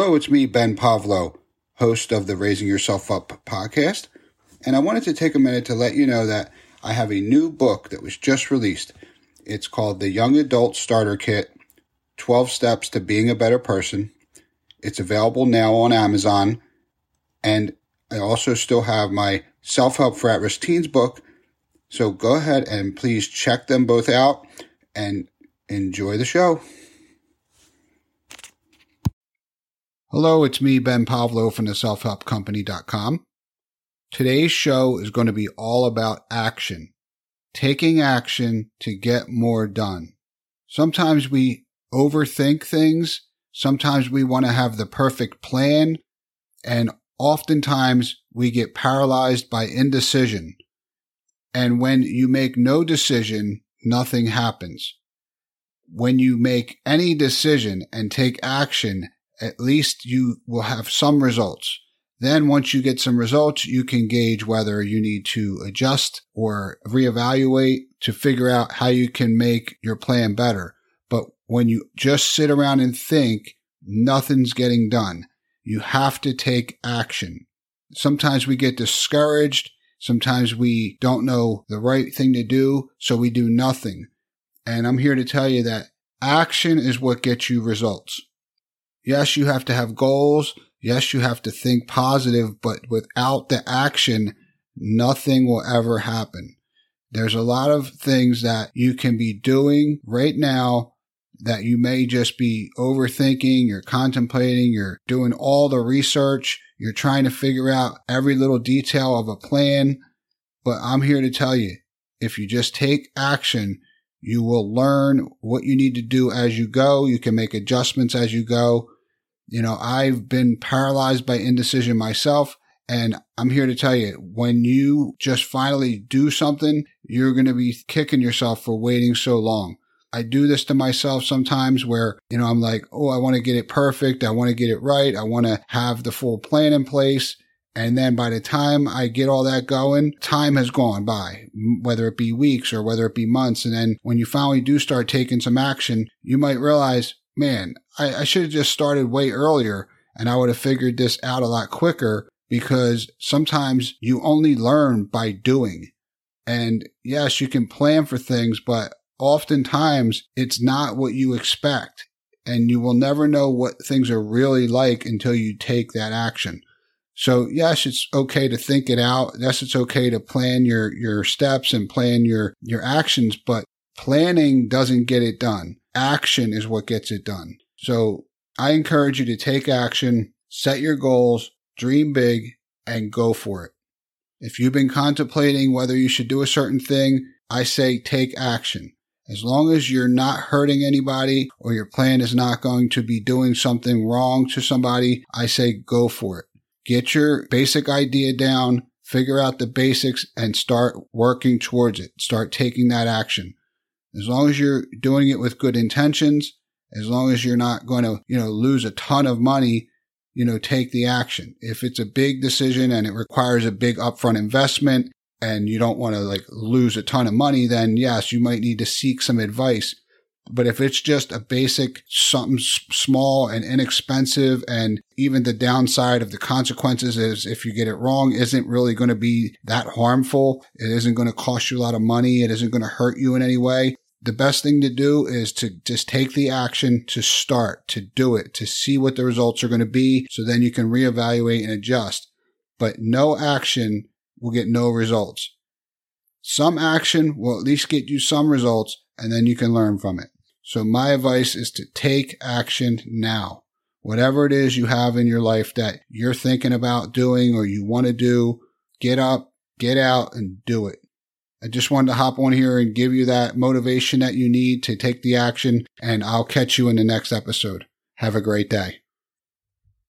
Hello, it's me, Ben Pavlo, host of the Raising Yourself Up podcast. And I wanted to take a minute to let you know that I have a new book that was just released. It's called The Young Adult Starter Kit 12 Steps to Being a Better Person. It's available now on Amazon. And I also still have my Self Help for At Risk Teens book. So go ahead and please check them both out and enjoy the show. Hello, it's me, Ben Pavlo from the selfhelpcompany.com. Today's show is going to be all about action, taking action to get more done. Sometimes we overthink things. Sometimes we want to have the perfect plan. And oftentimes we get paralyzed by indecision. And when you make no decision, nothing happens. When you make any decision and take action, at least you will have some results. Then once you get some results, you can gauge whether you need to adjust or reevaluate to figure out how you can make your plan better. But when you just sit around and think, nothing's getting done. You have to take action. Sometimes we get discouraged. Sometimes we don't know the right thing to do. So we do nothing. And I'm here to tell you that action is what gets you results. Yes, you have to have goals. Yes, you have to think positive, but without the action, nothing will ever happen. There's a lot of things that you can be doing right now that you may just be overthinking, you're contemplating, you're doing all the research, you're trying to figure out every little detail of a plan. But I'm here to tell you, if you just take action, you will learn what you need to do as you go. You can make adjustments as you go. You know, I've been paralyzed by indecision myself. And I'm here to tell you, when you just finally do something, you're going to be kicking yourself for waiting so long. I do this to myself sometimes where, you know, I'm like, oh, I want to get it perfect. I want to get it right. I want to have the full plan in place. And then by the time I get all that going, time has gone by, whether it be weeks or whether it be months. And then when you finally do start taking some action, you might realize, man, I, I should have just started way earlier and I would have figured this out a lot quicker because sometimes you only learn by doing. And yes, you can plan for things, but oftentimes it's not what you expect. And you will never know what things are really like until you take that action. So yes, it's okay to think it out. Yes, it's okay to plan your, your steps and plan your, your actions, but planning doesn't get it done action is what gets it done. So I encourage you to take action, set your goals, dream big, and go for it. If you've been contemplating whether you should do a certain thing, I say take action. As long as you're not hurting anybody or your plan is not going to be doing something wrong to somebody, I say go for it. Get your basic idea down, figure out the basics and start working towards it. Start taking that action. As long as you're doing it with good intentions, as long as you're not going to, you know, lose a ton of money, you know, take the action. If it's a big decision and it requires a big upfront investment and you don't want to like lose a ton of money, then yes, you might need to seek some advice. But if it's just a basic something small and inexpensive and even the downside of the consequences is if you get it wrong isn't really going to be that harmful. It isn't going to cost you a lot of money. It isn't going to hurt you in any way. The best thing to do is to just take the action to start, to do it, to see what the results are going to be. So then you can reevaluate and adjust. But no action will get no results. Some action will at least get you some results and then you can learn from it. So my advice is to take action now. Whatever it is you have in your life that you're thinking about doing or you want to do, get up, get out and do it. I just wanted to hop on here and give you that motivation that you need to take the action and I'll catch you in the next episode. Have a great day.